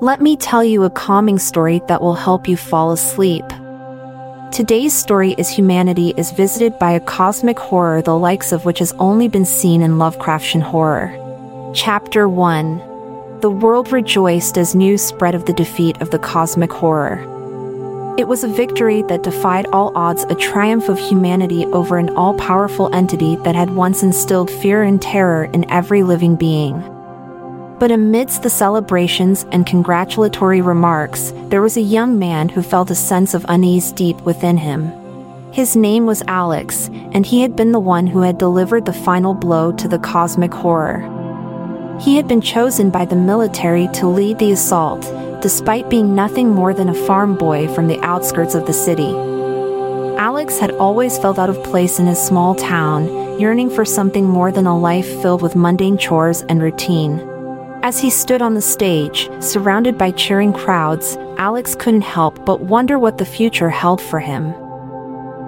Let me tell you a calming story that will help you fall asleep. Today's story is humanity is visited by a cosmic horror the likes of which has only been seen in Lovecraftian horror. Chapter 1 The world rejoiced as news spread of the defeat of the cosmic horror. It was a victory that defied all odds, a triumph of humanity over an all powerful entity that had once instilled fear and terror in every living being. But amidst the celebrations and congratulatory remarks, there was a young man who felt a sense of unease deep within him. His name was Alex, and he had been the one who had delivered the final blow to the cosmic horror. He had been chosen by the military to lead the assault, despite being nothing more than a farm boy from the outskirts of the city. Alex had always felt out of place in his small town, yearning for something more than a life filled with mundane chores and routine. As he stood on the stage, surrounded by cheering crowds, Alex couldn't help but wonder what the future held for him.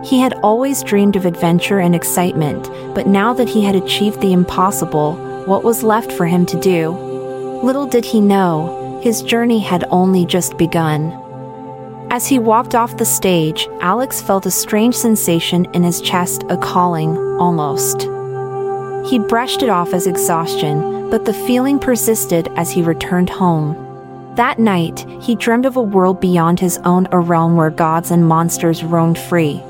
He had always dreamed of adventure and excitement, but now that he had achieved the impossible, what was left for him to do? Little did he know, his journey had only just begun. As he walked off the stage, Alex felt a strange sensation in his chest, a calling, almost. He brushed it off as exhaustion, but the feeling persisted as he returned home. That night, he dreamed of a world beyond his own, a realm where gods and monsters roamed free.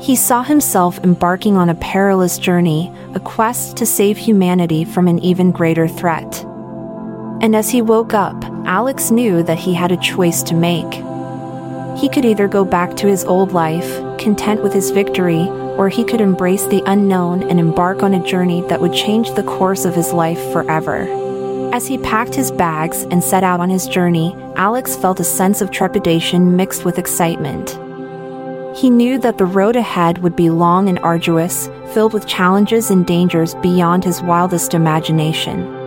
He saw himself embarking on a perilous journey, a quest to save humanity from an even greater threat. And as he woke up, Alex knew that he had a choice to make. He could either go back to his old life, content with his victory, or he could embrace the unknown and embark on a journey that would change the course of his life forever. As he packed his bags and set out on his journey, Alex felt a sense of trepidation mixed with excitement. He knew that the road ahead would be long and arduous, filled with challenges and dangers beyond his wildest imagination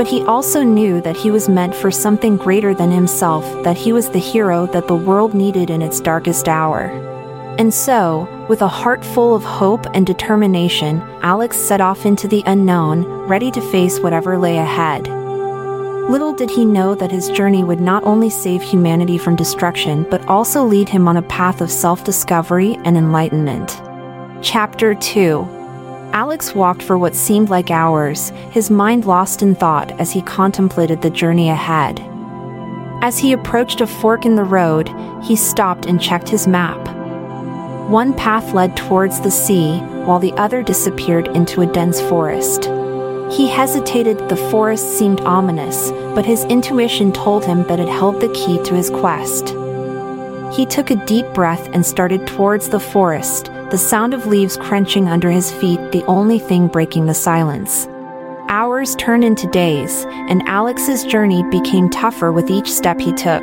but he also knew that he was meant for something greater than himself, that he was the hero that the world needed in its darkest hour. And so, with a heart full of hope and determination, Alex set off into the unknown, ready to face whatever lay ahead. Little did he know that his journey would not only save humanity from destruction but also lead him on a path of self discovery and enlightenment. Chapter 2 Alex walked for what seemed like hours, his mind lost in thought as he contemplated the journey ahead. As he approached a fork in the road, he stopped and checked his map. One path led towards the sea, while the other disappeared into a dense forest. He hesitated, the forest seemed ominous, but his intuition told him that it held the key to his quest. He took a deep breath and started towards the forest, the sound of leaves crunching under his feet the only thing breaking the silence. Hours turned into days, and Alex's journey became tougher with each step he took.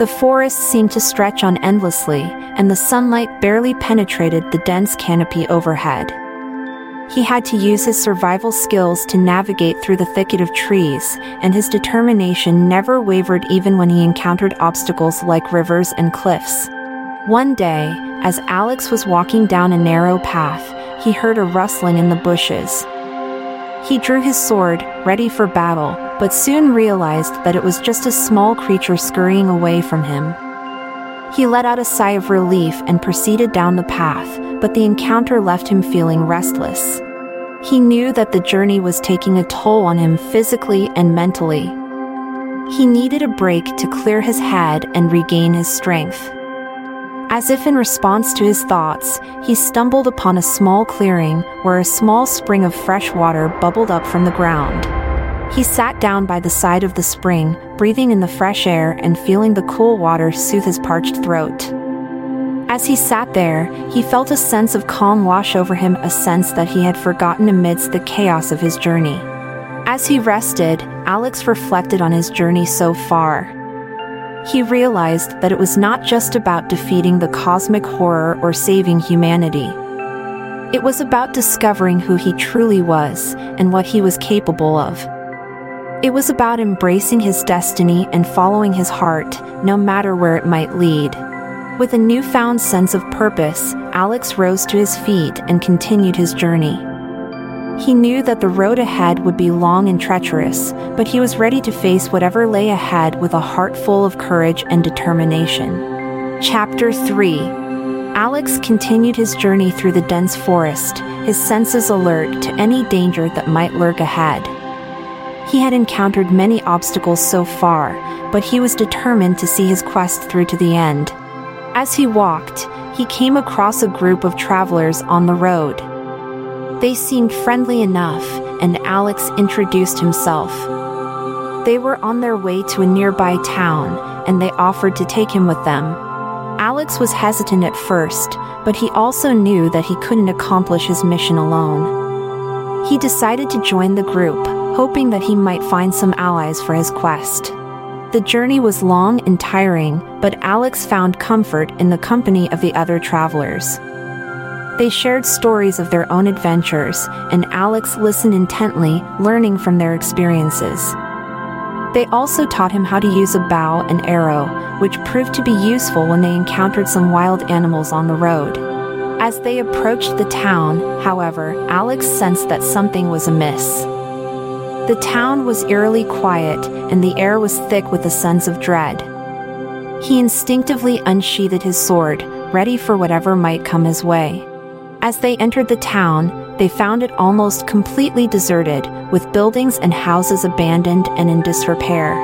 The forest seemed to stretch on endlessly, and the sunlight barely penetrated the dense canopy overhead. He had to use his survival skills to navigate through the thicket of trees, and his determination never wavered even when he encountered obstacles like rivers and cliffs. One day, as Alex was walking down a narrow path, he heard a rustling in the bushes. He drew his sword, ready for battle, but soon realized that it was just a small creature scurrying away from him. He let out a sigh of relief and proceeded down the path, but the encounter left him feeling restless. He knew that the journey was taking a toll on him physically and mentally. He needed a break to clear his head and regain his strength. As if in response to his thoughts, he stumbled upon a small clearing where a small spring of fresh water bubbled up from the ground. He sat down by the side of the spring, breathing in the fresh air and feeling the cool water soothe his parched throat. As he sat there, he felt a sense of calm wash over him, a sense that he had forgotten amidst the chaos of his journey. As he rested, Alex reflected on his journey so far. He realized that it was not just about defeating the cosmic horror or saving humanity. It was about discovering who he truly was and what he was capable of. It was about embracing his destiny and following his heart, no matter where it might lead. With a newfound sense of purpose, Alex rose to his feet and continued his journey. He knew that the road ahead would be long and treacherous, but he was ready to face whatever lay ahead with a heart full of courage and determination. Chapter 3 Alex continued his journey through the dense forest, his senses alert to any danger that might lurk ahead. He had encountered many obstacles so far, but he was determined to see his quest through to the end. As he walked, he came across a group of travelers on the road. They seemed friendly enough, and Alex introduced himself. They were on their way to a nearby town, and they offered to take him with them. Alex was hesitant at first, but he also knew that he couldn't accomplish his mission alone. He decided to join the group, hoping that he might find some allies for his quest. The journey was long and tiring, but Alex found comfort in the company of the other travelers. They shared stories of their own adventures, and Alex listened intently, learning from their experiences. They also taught him how to use a bow and arrow, which proved to be useful when they encountered some wild animals on the road. As they approached the town, however, Alex sensed that something was amiss. The town was eerily quiet, and the air was thick with a sense of dread. He instinctively unsheathed his sword, ready for whatever might come his way. As they entered the town, they found it almost completely deserted, with buildings and houses abandoned and in disrepair.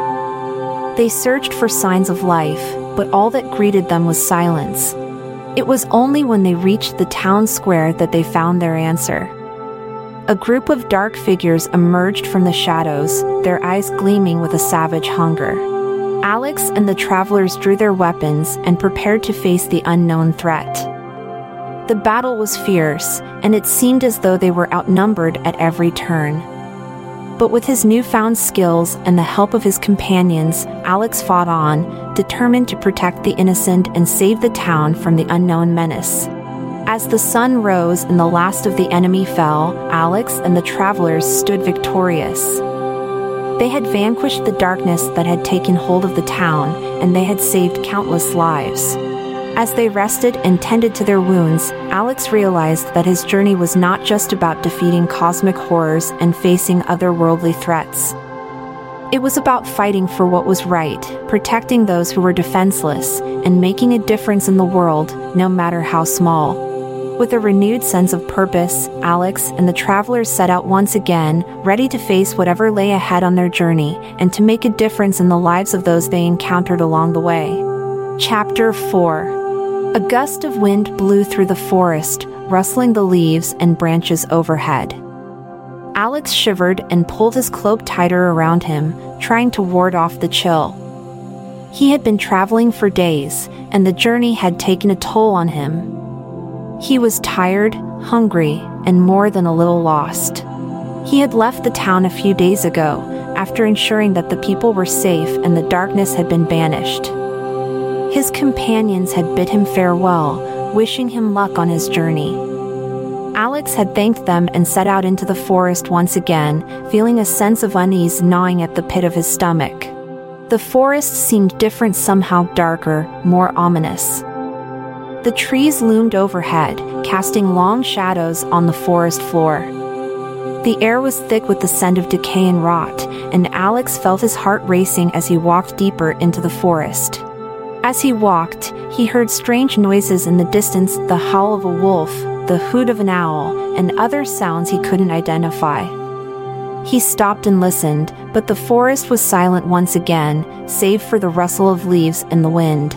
They searched for signs of life, but all that greeted them was silence. It was only when they reached the town square that they found their answer. A group of dark figures emerged from the shadows, their eyes gleaming with a savage hunger. Alex and the travelers drew their weapons and prepared to face the unknown threat. The battle was fierce, and it seemed as though they were outnumbered at every turn. But with his newfound skills and the help of his companions, Alex fought on, determined to protect the innocent and save the town from the unknown menace. As the sun rose and the last of the enemy fell, Alex and the travelers stood victorious. They had vanquished the darkness that had taken hold of the town, and they had saved countless lives. As they rested and tended to their wounds, Alex realized that his journey was not just about defeating cosmic horrors and facing otherworldly threats. It was about fighting for what was right, protecting those who were defenseless, and making a difference in the world, no matter how small. With a renewed sense of purpose, Alex and the travelers set out once again, ready to face whatever lay ahead on their journey and to make a difference in the lives of those they encountered along the way. Chapter 4 A gust of wind blew through the forest, rustling the leaves and branches overhead. Alex shivered and pulled his cloak tighter around him, trying to ward off the chill. He had been traveling for days, and the journey had taken a toll on him, he was tired, hungry, and more than a little lost. He had left the town a few days ago, after ensuring that the people were safe and the darkness had been banished. His companions had bid him farewell, wishing him luck on his journey. Alex had thanked them and set out into the forest once again, feeling a sense of unease gnawing at the pit of his stomach. The forest seemed different, somehow darker, more ominous. The trees loomed overhead, casting long shadows on the forest floor. The air was thick with the scent of decay and rot, and Alex felt his heart racing as he walked deeper into the forest. As he walked, he heard strange noises in the distance the howl of a wolf, the hoot of an owl, and other sounds he couldn't identify. He stopped and listened, but the forest was silent once again, save for the rustle of leaves in the wind.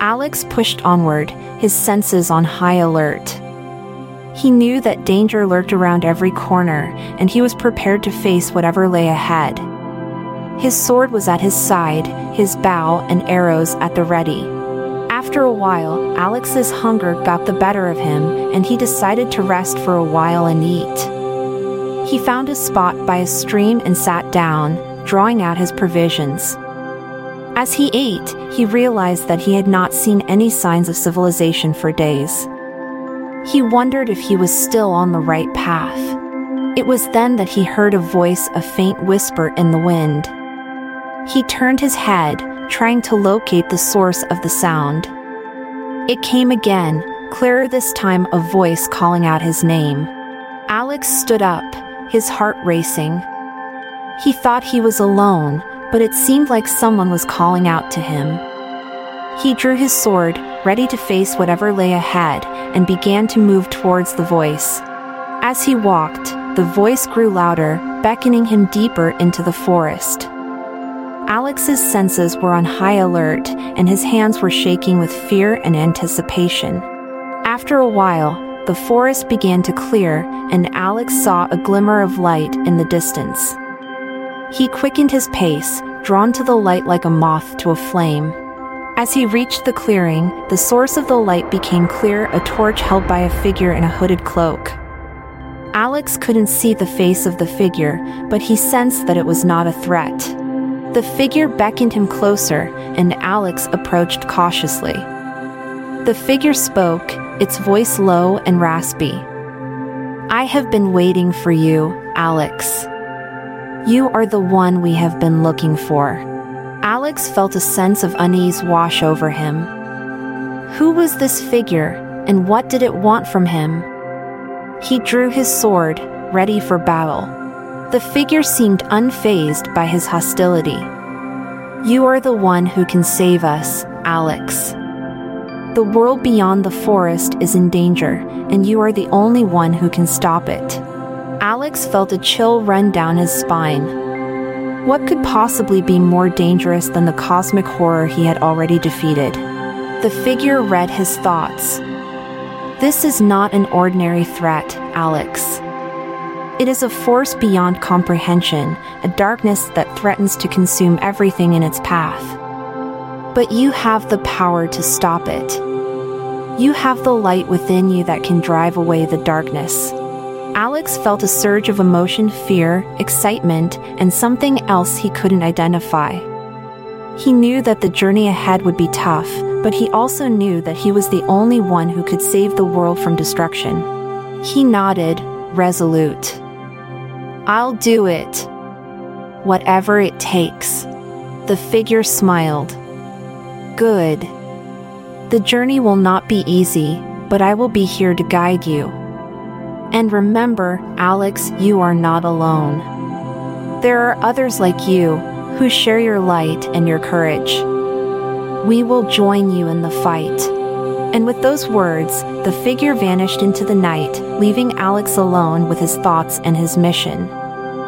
Alex pushed onward, his senses on high alert. He knew that danger lurked around every corner, and he was prepared to face whatever lay ahead. His sword was at his side, his bow and arrows at the ready. After a while, Alex's hunger got the better of him, and he decided to rest for a while and eat. He found a spot by a stream and sat down, drawing out his provisions. As he ate, he realized that he had not seen any signs of civilization for days. He wondered if he was still on the right path. It was then that he heard a voice, a faint whisper in the wind. He turned his head, trying to locate the source of the sound. It came again, clearer this time, a voice calling out his name. Alex stood up, his heart racing. He thought he was alone, but it seemed like someone was calling out to him. He drew his sword, ready to face whatever lay ahead, and began to move towards the voice. As he walked, the voice grew louder, beckoning him deeper into the forest. Alex's senses were on high alert, and his hands were shaking with fear and anticipation. After a while, the forest began to clear, and Alex saw a glimmer of light in the distance. He quickened his pace, drawn to the light like a moth to a flame. As he reached the clearing, the source of the light became clear a torch held by a figure in a hooded cloak. Alex couldn't see the face of the figure, but he sensed that it was not a threat. The figure beckoned him closer, and Alex approached cautiously. The figure spoke, its voice low and raspy. I have been waiting for you, Alex. You are the one we have been looking for. Alex felt a sense of unease wash over him. Who was this figure, and what did it want from him? He drew his sword, ready for battle. The figure seemed unfazed by his hostility. You are the one who can save us, Alex. The world beyond the forest is in danger, and you are the only one who can stop it. Alex felt a chill run down his spine. What could possibly be more dangerous than the cosmic horror he had already defeated? The figure read his thoughts. This is not an ordinary threat, Alex. It is a force beyond comprehension, a darkness that threatens to consume everything in its path. But you have the power to stop it. You have the light within you that can drive away the darkness. Alex felt a surge of emotion, fear, excitement, and something else he couldn't identify. He knew that the journey ahead would be tough, but he also knew that he was the only one who could save the world from destruction. He nodded, resolute. I'll do it. Whatever it takes. The figure smiled. Good. The journey will not be easy, but I will be here to guide you. And remember, Alex, you are not alone. There are others like you who share your light and your courage. We will join you in the fight. And with those words, the figure vanished into the night, leaving Alex alone with his thoughts and his mission.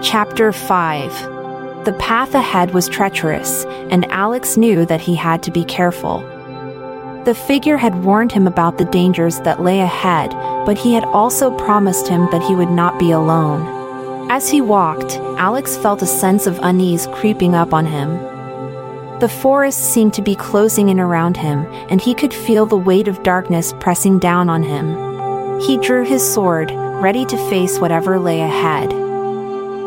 Chapter 5 The path ahead was treacherous, and Alex knew that he had to be careful. The figure had warned him about the dangers that lay ahead, but he had also promised him that he would not be alone. As he walked, Alex felt a sense of unease creeping up on him. The forest seemed to be closing in around him, and he could feel the weight of darkness pressing down on him. He drew his sword, ready to face whatever lay ahead.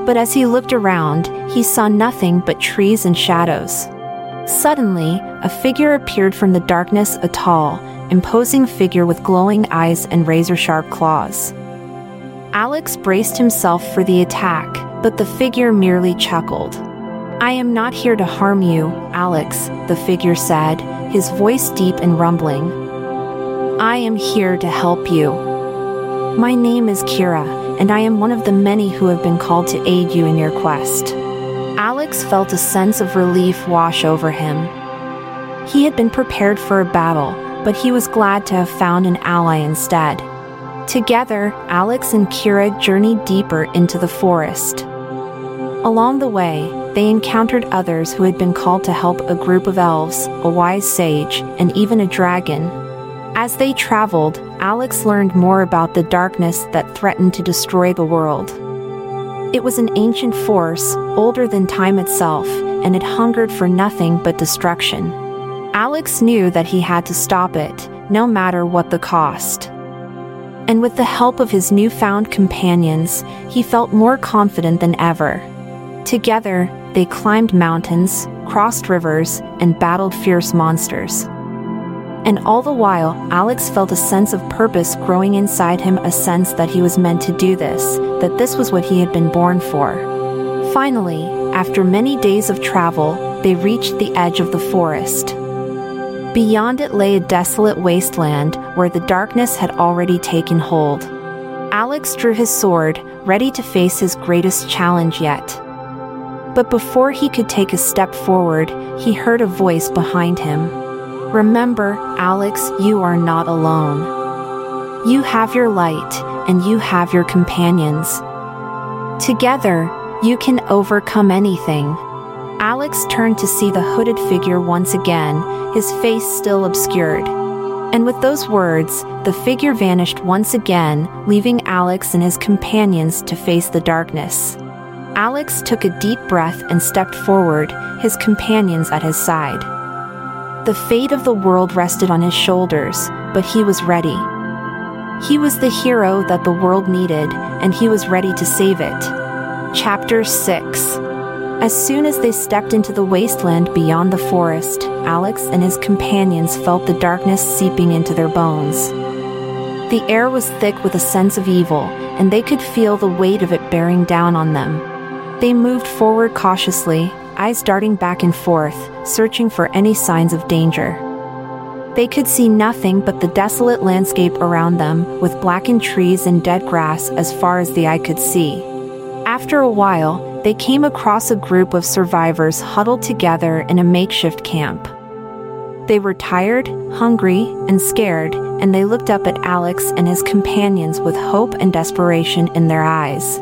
But as he looked around, he saw nothing but trees and shadows. Suddenly, a figure appeared from the darkness, a tall, imposing figure with glowing eyes and razor sharp claws. Alex braced himself for the attack, but the figure merely chuckled. I am not here to harm you, Alex, the figure said, his voice deep and rumbling. I am here to help you. My name is Kira, and I am one of the many who have been called to aid you in your quest. Alex felt a sense of relief wash over him. He had been prepared for a battle, but he was glad to have found an ally instead. Together, Alex and Kira journeyed deeper into the forest. Along the way, they encountered others who had been called to help a group of elves, a wise sage, and even a dragon. As they traveled, Alex learned more about the darkness that threatened to destroy the world. It was an ancient force, older than time itself, and it hungered for nothing but destruction. Alex knew that he had to stop it, no matter what the cost. And with the help of his newfound companions, he felt more confident than ever. Together, they climbed mountains, crossed rivers, and battled fierce monsters. And all the while, Alex felt a sense of purpose growing inside him a sense that he was meant to do this, that this was what he had been born for. Finally, after many days of travel, they reached the edge of the forest. Beyond it lay a desolate wasteland where the darkness had already taken hold. Alex drew his sword, ready to face his greatest challenge yet. But before he could take a step forward, he heard a voice behind him. Remember, Alex, you are not alone. You have your light, and you have your companions. Together, you can overcome anything. Alex turned to see the hooded figure once again, his face still obscured. And with those words, the figure vanished once again, leaving Alex and his companions to face the darkness. Alex took a deep breath and stepped forward, his companions at his side. The fate of the world rested on his shoulders, but he was ready. He was the hero that the world needed, and he was ready to save it. Chapter 6 As soon as they stepped into the wasteland beyond the forest, Alex and his companions felt the darkness seeping into their bones. The air was thick with a sense of evil, and they could feel the weight of it bearing down on them. They moved forward cautiously, eyes darting back and forth, searching for any signs of danger. They could see nothing but the desolate landscape around them, with blackened trees and dead grass as far as the eye could see. After a while, they came across a group of survivors huddled together in a makeshift camp. They were tired, hungry, and scared, and they looked up at Alex and his companions with hope and desperation in their eyes.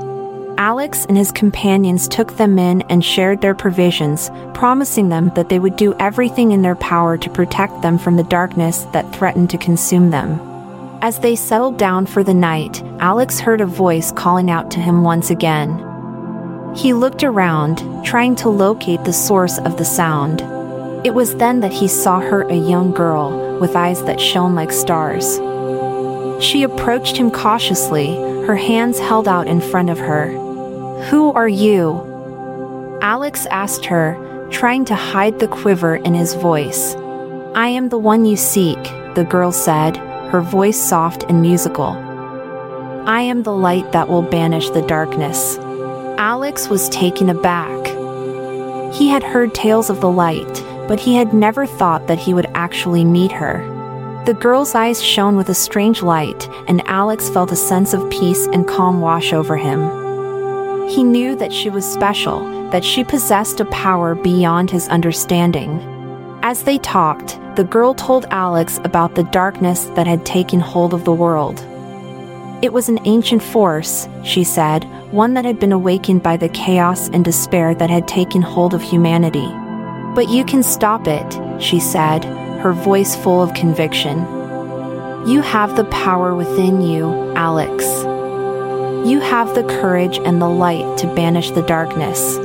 Alex and his companions took them in and shared their provisions, promising them that they would do everything in their power to protect them from the darkness that threatened to consume them. As they settled down for the night, Alex heard a voice calling out to him once again. He looked around, trying to locate the source of the sound. It was then that he saw her, a young girl, with eyes that shone like stars. She approached him cautiously, her hands held out in front of her. Who are you? Alex asked her, trying to hide the quiver in his voice. I am the one you seek, the girl said, her voice soft and musical. I am the light that will banish the darkness. Alex was taken aback. He had heard tales of the light, but he had never thought that he would actually meet her. The girl's eyes shone with a strange light, and Alex felt a sense of peace and calm wash over him. He knew that she was special, that she possessed a power beyond his understanding. As they talked, the girl told Alex about the darkness that had taken hold of the world. It was an ancient force, she said, one that had been awakened by the chaos and despair that had taken hold of humanity. But you can stop it, she said, her voice full of conviction. You have the power within you, Alex. You have the courage and the light to banish the darkness.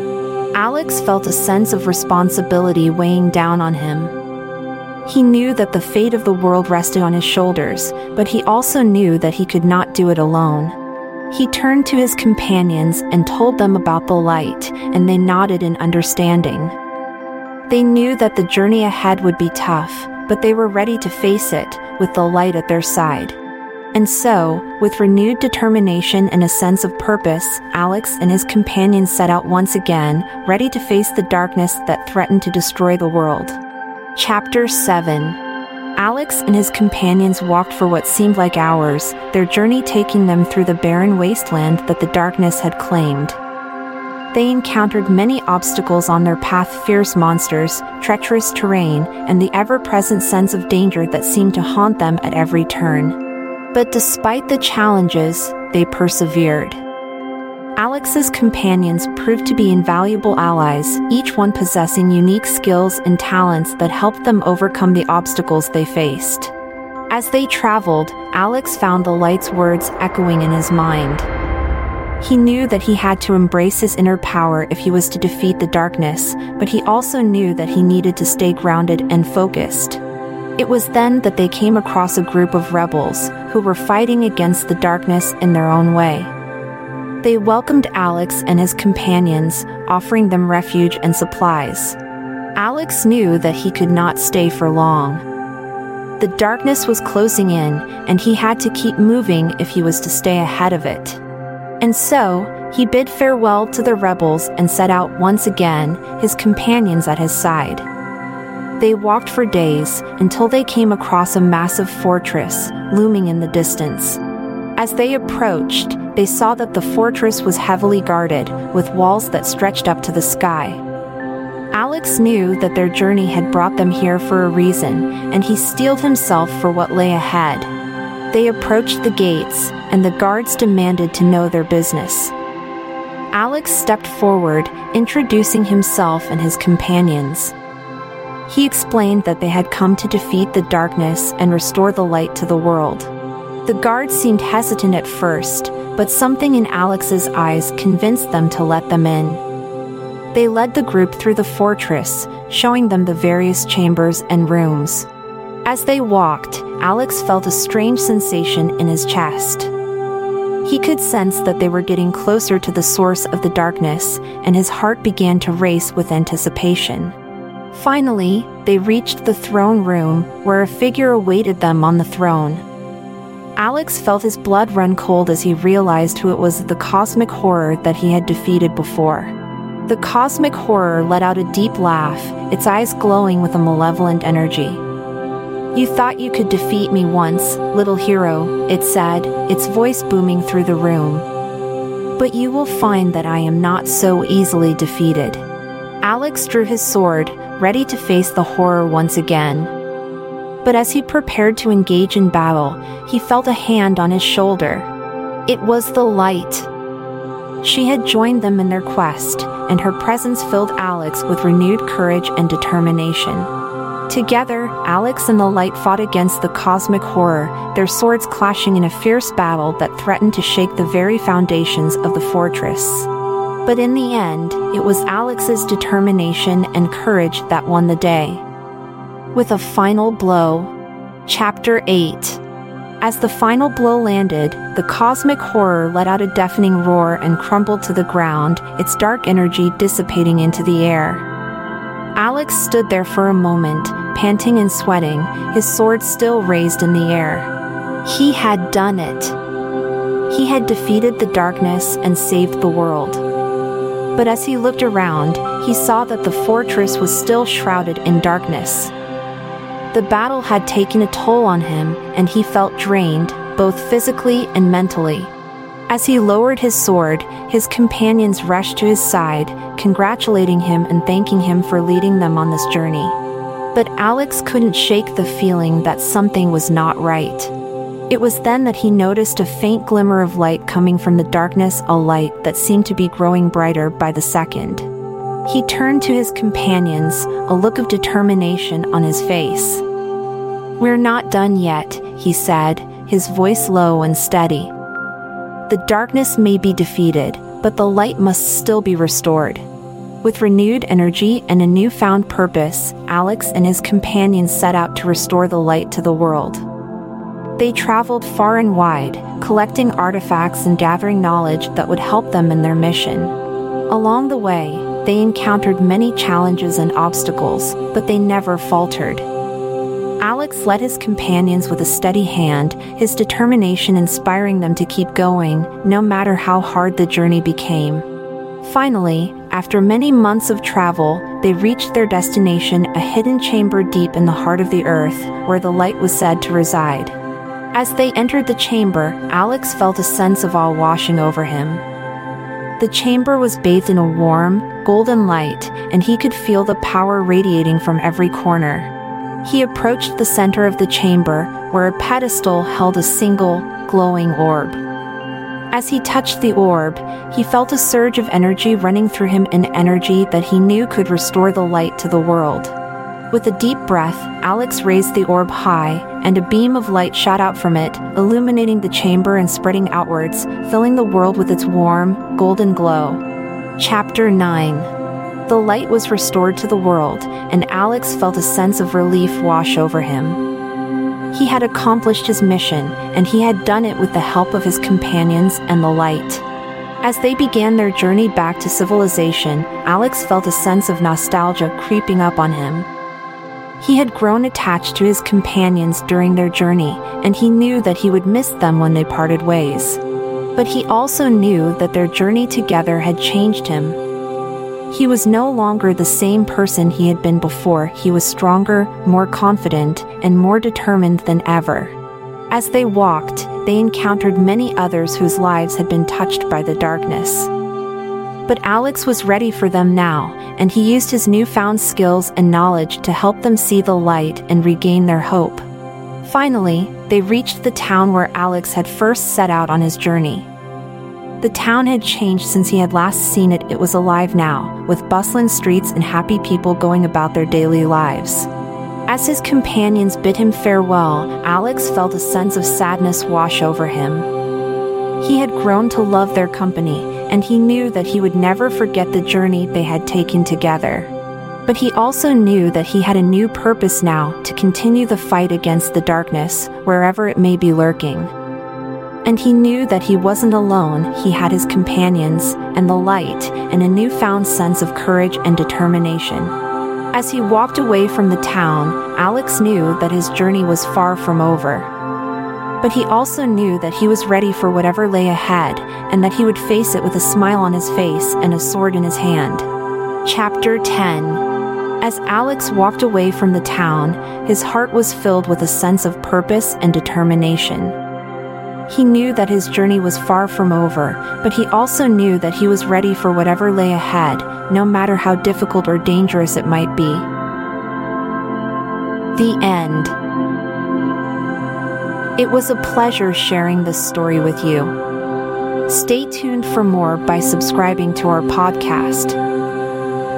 Alex felt a sense of responsibility weighing down on him. He knew that the fate of the world rested on his shoulders, but he also knew that he could not do it alone. He turned to his companions and told them about the light, and they nodded in understanding. They knew that the journey ahead would be tough, but they were ready to face it, with the light at their side. And so, with renewed determination and a sense of purpose, Alex and his companions set out once again, ready to face the darkness that threatened to destroy the world. Chapter 7 Alex and his companions walked for what seemed like hours, their journey taking them through the barren wasteland that the darkness had claimed. They encountered many obstacles on their path fierce monsters, treacherous terrain, and the ever present sense of danger that seemed to haunt them at every turn. But despite the challenges, they persevered. Alex's companions proved to be invaluable allies, each one possessing unique skills and talents that helped them overcome the obstacles they faced. As they traveled, Alex found the light's words echoing in his mind. He knew that he had to embrace his inner power if he was to defeat the darkness, but he also knew that he needed to stay grounded and focused. It was then that they came across a group of rebels who were fighting against the darkness in their own way. They welcomed Alex and his companions, offering them refuge and supplies. Alex knew that he could not stay for long. The darkness was closing in, and he had to keep moving if he was to stay ahead of it. And so, he bid farewell to the rebels and set out once again, his companions at his side. They walked for days until they came across a massive fortress looming in the distance. As they approached, they saw that the fortress was heavily guarded, with walls that stretched up to the sky. Alex knew that their journey had brought them here for a reason, and he steeled himself for what lay ahead. They approached the gates, and the guards demanded to know their business. Alex stepped forward, introducing himself and his companions. He explained that they had come to defeat the darkness and restore the light to the world. The guards seemed hesitant at first, but something in Alex's eyes convinced them to let them in. They led the group through the fortress, showing them the various chambers and rooms. As they walked, Alex felt a strange sensation in his chest. He could sense that they were getting closer to the source of the darkness, and his heart began to race with anticipation. Finally, they reached the throne room, where a figure awaited them on the throne. Alex felt his blood run cold as he realized who it was the cosmic horror that he had defeated before. The cosmic horror let out a deep laugh, its eyes glowing with a malevolent energy. You thought you could defeat me once, little hero, it said, its voice booming through the room. But you will find that I am not so easily defeated. Alex drew his sword, ready to face the horror once again. But as he prepared to engage in battle, he felt a hand on his shoulder. It was the light. She had joined them in their quest, and her presence filled Alex with renewed courage and determination. Together, Alex and the light fought against the cosmic horror, their swords clashing in a fierce battle that threatened to shake the very foundations of the fortress. But in the end, it was Alex's determination and courage that won the day with a final blow. Chapter 8 As the final blow landed, the cosmic horror let out a deafening roar and crumbled to the ground, its dark energy dissipating into the air. Alex stood there for a moment, panting and sweating, his sword still raised in the air. He had done it. He had defeated the darkness and saved the world. But as he looked around, he saw that the fortress was still shrouded in darkness. The battle had taken a toll on him, and he felt drained, both physically and mentally. As he lowered his sword, his companions rushed to his side, congratulating him and thanking him for leading them on this journey. But Alex couldn't shake the feeling that something was not right. It was then that he noticed a faint glimmer of light coming from the darkness, a light that seemed to be growing brighter by the second. He turned to his companions, a look of determination on his face. We're not done yet, he said, his voice low and steady. The darkness may be defeated, but the light must still be restored. With renewed energy and a newfound purpose, Alex and his companions set out to restore the light to the world. They traveled far and wide, collecting artifacts and gathering knowledge that would help them in their mission. Along the way, they encountered many challenges and obstacles, but they never faltered. Alex led his companions with a steady hand, his determination inspiring them to keep going, no matter how hard the journey became. Finally, after many months of travel, they reached their destination, a hidden chamber deep in the heart of the earth, where the light was said to reside. As they entered the chamber, Alex felt a sense of awe washing over him. The chamber was bathed in a warm, golden light, and he could feel the power radiating from every corner. He approached the center of the chamber, where a pedestal held a single, glowing orb. As he touched the orb, he felt a surge of energy running through him, an energy that he knew could restore the light to the world. With a deep breath, Alex raised the orb high, and a beam of light shot out from it, illuminating the chamber and spreading outwards, filling the world with its warm, golden glow. Chapter 9 the light was restored to the world, and Alex felt a sense of relief wash over him. He had accomplished his mission, and he had done it with the help of his companions and the light. As they began their journey back to civilization, Alex felt a sense of nostalgia creeping up on him. He had grown attached to his companions during their journey, and he knew that he would miss them when they parted ways. But he also knew that their journey together had changed him, he was no longer the same person he had been before, he was stronger, more confident, and more determined than ever. As they walked, they encountered many others whose lives had been touched by the darkness. But Alex was ready for them now, and he used his newfound skills and knowledge to help them see the light and regain their hope. Finally, they reached the town where Alex had first set out on his journey. The town had changed since he had last seen it. It was alive now, with bustling streets and happy people going about their daily lives. As his companions bid him farewell, Alex felt a sense of sadness wash over him. He had grown to love their company, and he knew that he would never forget the journey they had taken together. But he also knew that he had a new purpose now to continue the fight against the darkness, wherever it may be lurking. And he knew that he wasn't alone, he had his companions, and the light, and a newfound sense of courage and determination. As he walked away from the town, Alex knew that his journey was far from over but he also knew that he was ready for whatever lay ahead, and that he would face it with a smile on his face and a sword in his hand. Chapter 10 As Alex walked away from the town, his heart was filled with a sense of purpose and determination. He knew that his journey was far from over, but he also knew that he was ready for whatever lay ahead, no matter how difficult or dangerous it might be. The End it was a pleasure sharing this story with you. Stay tuned for more by subscribing to our podcast.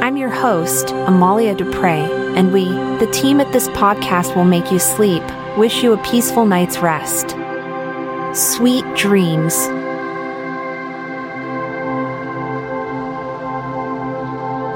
I'm your host, Amalia Dupre, and we, the team at this podcast, will make you sleep, wish you a peaceful night's rest. Sweet dreams.